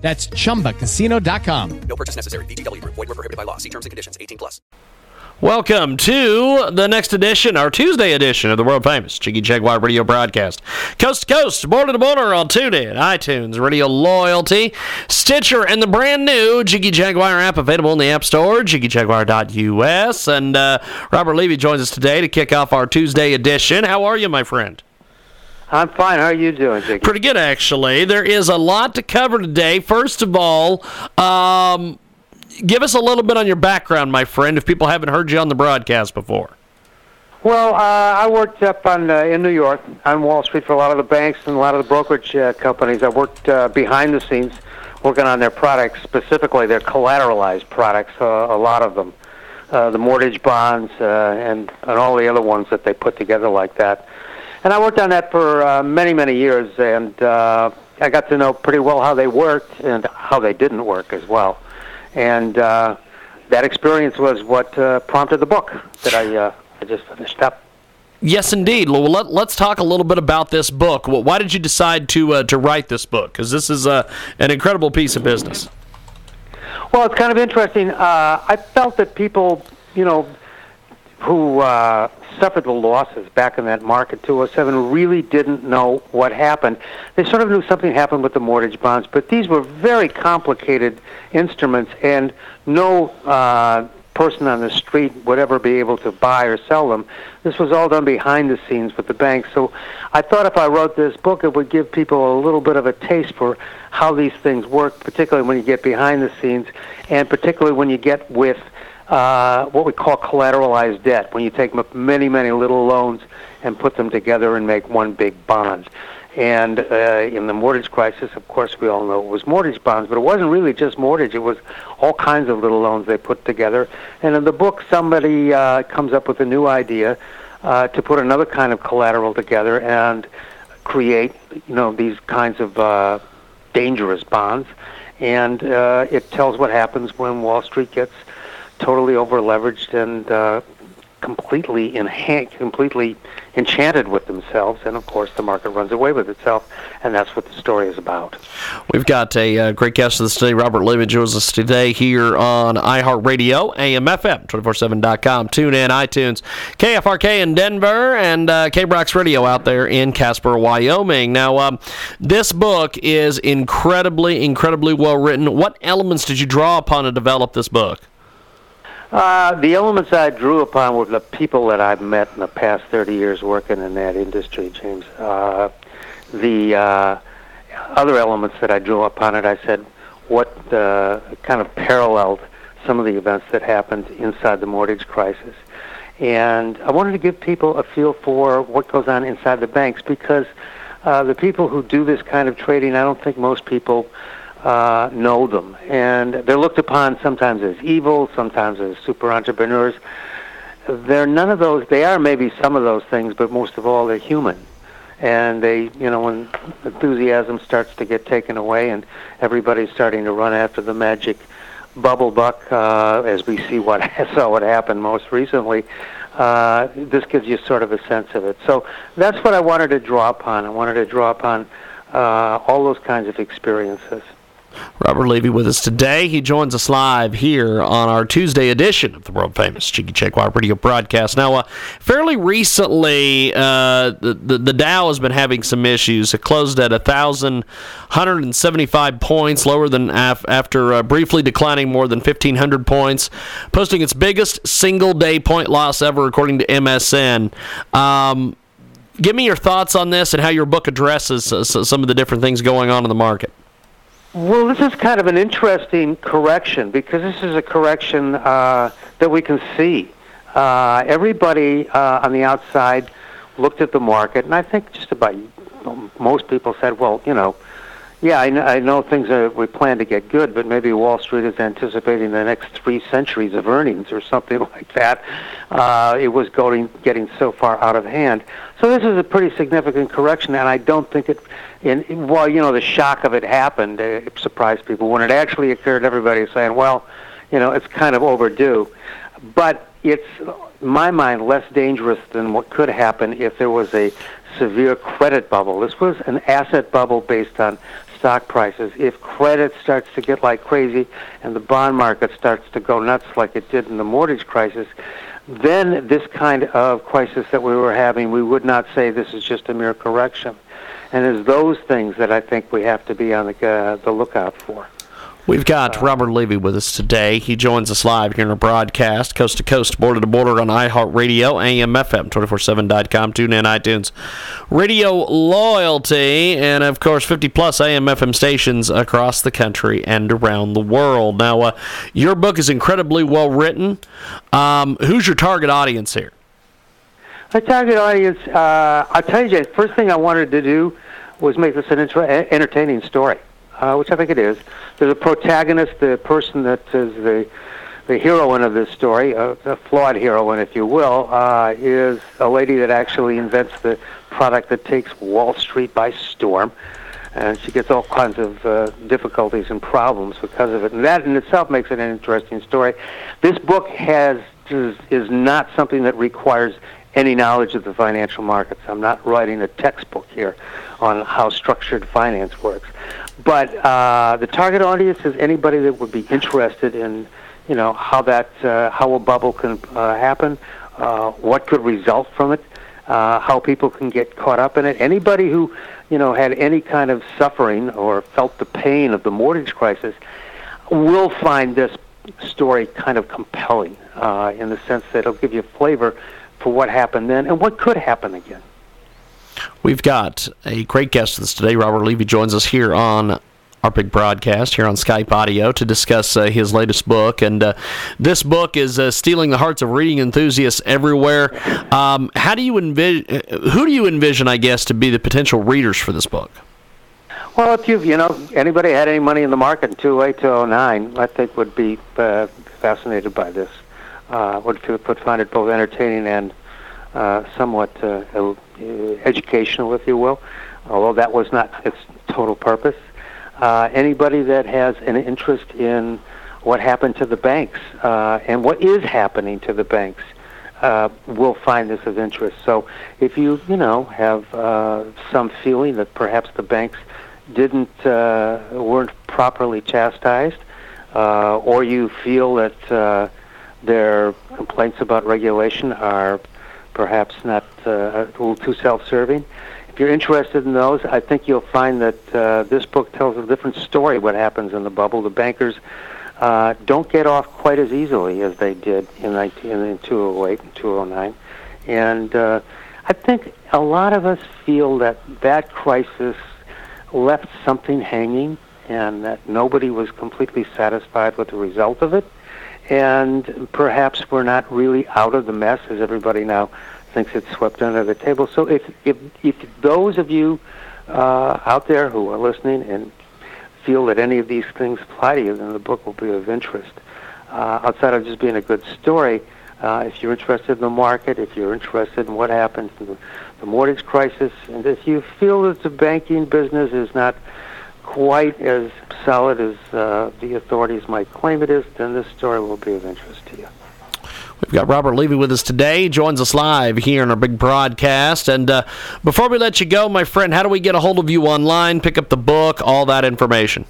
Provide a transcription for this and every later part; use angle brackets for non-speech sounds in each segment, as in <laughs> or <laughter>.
That's chumbacasino.com. No purchase necessary. VGW Group. Void were prohibited by law. See terms and conditions. 18 plus. Welcome to the next edition, our Tuesday edition of the world famous Jiggy Jaguar radio broadcast. Coast to coast, border to border on TuneIn, iTunes, Radio Loyalty, Stitcher, and the brand new Jiggy Jaguar app available in the App Store, jiggyjaguar.us. And uh, Robert Levy joins us today to kick off our Tuesday edition. How are you, my friend? I'm fine. How are you doing, Jiggy? Pretty good, actually. There is a lot to cover today. First of all, um, give us a little bit on your background, my friend, if people haven't heard you on the broadcast before. Well, uh, I worked up on uh, in New York on Wall Street for a lot of the banks and a lot of the brokerage uh, companies. I worked uh, behind the scenes, working on their products, specifically their collateralized products. Uh, a lot of them, uh, the mortgage bonds uh, and and all the other ones that they put together like that. And I worked on that for uh, many, many years, and uh, I got to know pretty well how they worked and how they didn't work as well. And uh, that experience was what uh, prompted the book that I, uh, I just finished up. Yes, indeed. Well, let, us talk a little bit about this book. Well, why did you decide to uh, to write this book? Because this is uh, an incredible piece of business. Well, it's kind of interesting. Uh, I felt that people, you know, who uh, suffered the losses back in that market 207, really didn't know what happened. They sort of knew something happened with the mortgage bonds, but these were very complicated instruments, and no uh, person on the street would ever be able to buy or sell them. This was all done behind the scenes with the banks. So I thought if I wrote this book, it would give people a little bit of a taste for how these things work, particularly when you get behind the scenes, and particularly when you get with uh, what we call collateralized debt, when you take many, many little loans and put them together and make one big bond. And uh, in the mortgage crisis, of course, we all know it was mortgage bonds, but it wasn't really just mortgage. It was all kinds of little loans they put together. And in the book, somebody uh, comes up with a new idea uh, to put another kind of collateral together and create, you know, these kinds of uh, dangerous bonds. And uh, it tells what happens when Wall Street gets totally over leveraged and uh, completely completely enchanted with themselves, and of course the market runs away with itself, and that's what the story is about. We've got a uh, great guest this today. Robert Levy joins us today here on iHeartRadio, AM/FM, 247.com, TuneIn, iTunes, KFRK in Denver, and uh, KBROX Radio out there in Casper, Wyoming. Now, um, this book is incredibly, incredibly well written. What elements did you draw upon to develop this book? Uh, the elements I drew upon were the people that I've met in the past 30 years working in that industry, James. Uh, the uh, other elements that I drew upon it, I said, what uh, kind of paralleled some of the events that happened inside the mortgage crisis. And I wanted to give people a feel for what goes on inside the banks because uh, the people who do this kind of trading, I don't think most people uh, know them, and they're looked upon sometimes as evil, sometimes as super entrepreneurs. They're none of those. They are maybe some of those things, but most of all, they're human. And they, you know, when enthusiasm starts to get taken away, and everybody's starting to run after the magic bubble buck, uh, as we see what <laughs> saw what happened most recently. Uh, this gives you sort of a sense of it. So that's what I wanted to draw upon. I wanted to draw upon uh, all those kinds of experiences. Robert Levy with us today. He joins us live here on our Tuesday edition of the world famous Jiggy Jaguar radio broadcast. Now, uh, fairly recently, uh, the, the, the Dow has been having some issues. It closed at 1,175 points, lower than af- after uh, briefly declining more than 1,500 points, posting its biggest single day point loss ever, according to MSN. Um, give me your thoughts on this and how your book addresses uh, some of the different things going on in the market. Well, this is kind of an interesting correction because this is a correction uh, that we can see. Uh, everybody uh, on the outside looked at the market, and I think just about most people said, "Well, you know, Yeah, I know, I know things are we plan to get good, but maybe Wall Street is anticipating the next three centuries of earnings or something <laughs> like that. Uh, it was going getting so far out of hand. So this is a pretty significant correction, and I don't think it. In, while you know the shock of it happened, it surprised people. When it actually occurred, everybody was saying, "Well, you know, it's kind of overdue." But it's, in my mind, less dangerous than what could happen if there was a severe credit bubble. This was an asset bubble based on stock prices. If credit starts to get like crazy and the bond market starts to go nuts like it did in the mortgage crisis, then this kind of crisis that we were having, we would not say this is just a mere correction. And it's those things that I think we have to be on the, uh, the lookout for. We've got Robert Levy with us today. He joins us live here in our broadcast, coast to coast, border to border on iHeartRadio, AM, FM, 247.com, TuneIn, iTunes, Radio Loyalty, and of course 50 plus AM, FM stations across the country and around the world. Now, uh, your book is incredibly well written. Um, who's your target audience here? My target audience, uh, I'll tell you, Jay, first thing I wanted to do was make this an entertaining story uh, which I think it is. There's a protagonist, the person that is the the heroine of this story, uh, a flawed heroine, if you will, uh, is a lady that actually invents the product that takes Wall Street by storm. And she gets all kinds of uh, difficulties and problems because of it. And that in itself makes it an interesting story. This book has is, is not something that requires any knowledge of the financial markets. I'm not writing a textbook here on how structured finance works. But uh, the target audience is anybody that would be interested in, you know, how that uh, how a bubble can uh, happen, uh, what could result from it, uh, how people can get caught up in it. Anybody who, you know, had any kind of suffering or felt the pain of the mortgage crisis will find this story kind of compelling uh, in the sense that it'll give you a flavor for what happened then and what could happen again. We've got a great guest with us today. Robert Levy joins us here on our big broadcast here on Skype Audio to discuss uh, his latest book. And uh, this book is uh, stealing the hearts of reading enthusiasts everywhere. Um, how do you envision? Who do you envision, I guess, to be the potential readers for this book? Well, if you you know anybody had any money in the market in 2008 to 09, I think would be uh, fascinated by this. Uh, would find it both entertaining and uh, somewhat uh, uh, educational, if you will, although that was not its total purpose. Uh, anybody that has an interest in what happened to the banks uh, and what is happening to the banks uh, will find this of interest. So if you, you know, have uh, some feeling that perhaps the banks didn't uh, weren't properly chastised, uh, or you feel that uh, their complaints about regulation are perhaps not uh, a little too self-serving. If you're interested in those, I think you'll find that uh, this book tells a different story. What happens in the bubble? The bankers uh, don't get off quite as easily as they did in, 19, in 2008 and 2009, and uh, I think a lot of us feel that that crisis left something hanging, and that nobody was completely satisfied with the result of it and perhaps we're not really out of the mess as everybody now thinks it's swept under the table. So if if, if those of you uh, out there who are listening and feel that any of these things apply to you, then the book will be of interest. Uh, outside of just being a good story, uh, if you're interested in the market, if you're interested in what happened in the, the mortgage crisis, and if you feel that the banking business is not quite as solid as uh, the authorities might claim it is, then this story will be of interest to you. We've got Robert Levy with us today. He joins us live here in our big broadcast. And uh, before we let you go, my friend, how do we get a hold of you online, pick up the book, all that information?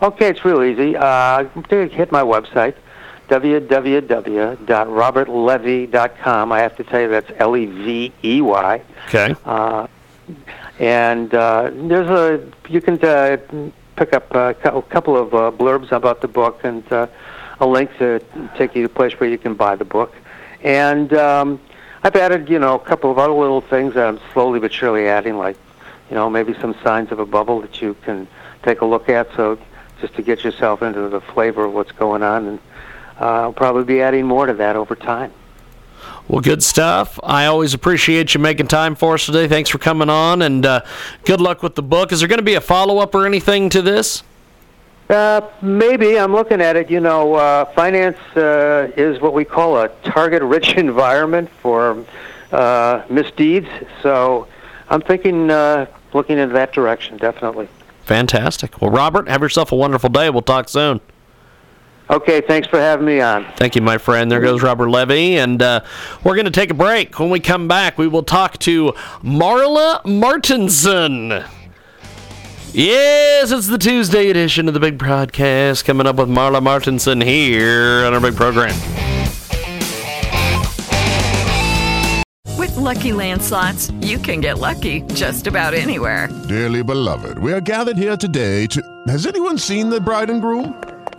Okay, it's real easy. Uh, hit my website, www.robertlevey.com. I have to tell you that's L E V E Y. Okay. Uh, and uh, there's a you can uh, pick up a couple of uh, blurbs about the book and uh, a link to take you to a place where you can buy the book. And um, I've added, you know, a couple of other little things that I'm slowly but surely adding, like, you know, maybe some signs of a bubble that you can take a look at. So just to get yourself into the flavor of what's going on, and uh, I'll probably be adding more to that over time. Well, good stuff. I always appreciate you making time for us today. Thanks for coming on, and uh, good luck with the book. Is there going to be a follow up or anything to this? Uh, maybe I'm looking at it. You know, uh, finance uh, is what we call a target-rich <laughs> environment for uh, misdeeds. So I'm thinking, uh, looking in that direction, definitely. Fantastic. Well, Robert, have yourself a wonderful day. We'll talk soon. Okay, thanks for having me on. Thank you, my friend. There goes Robert Levy. And uh, we're going to take a break. When we come back, we will talk to Marla Martinson. Yes, it's the Tuesday edition of the Big Broadcast coming up with Marla Martinson here on our big program. With Lucky Land slots, you can get lucky just about anywhere. Dearly beloved, we are gathered here today to. Has anyone seen the bride and groom?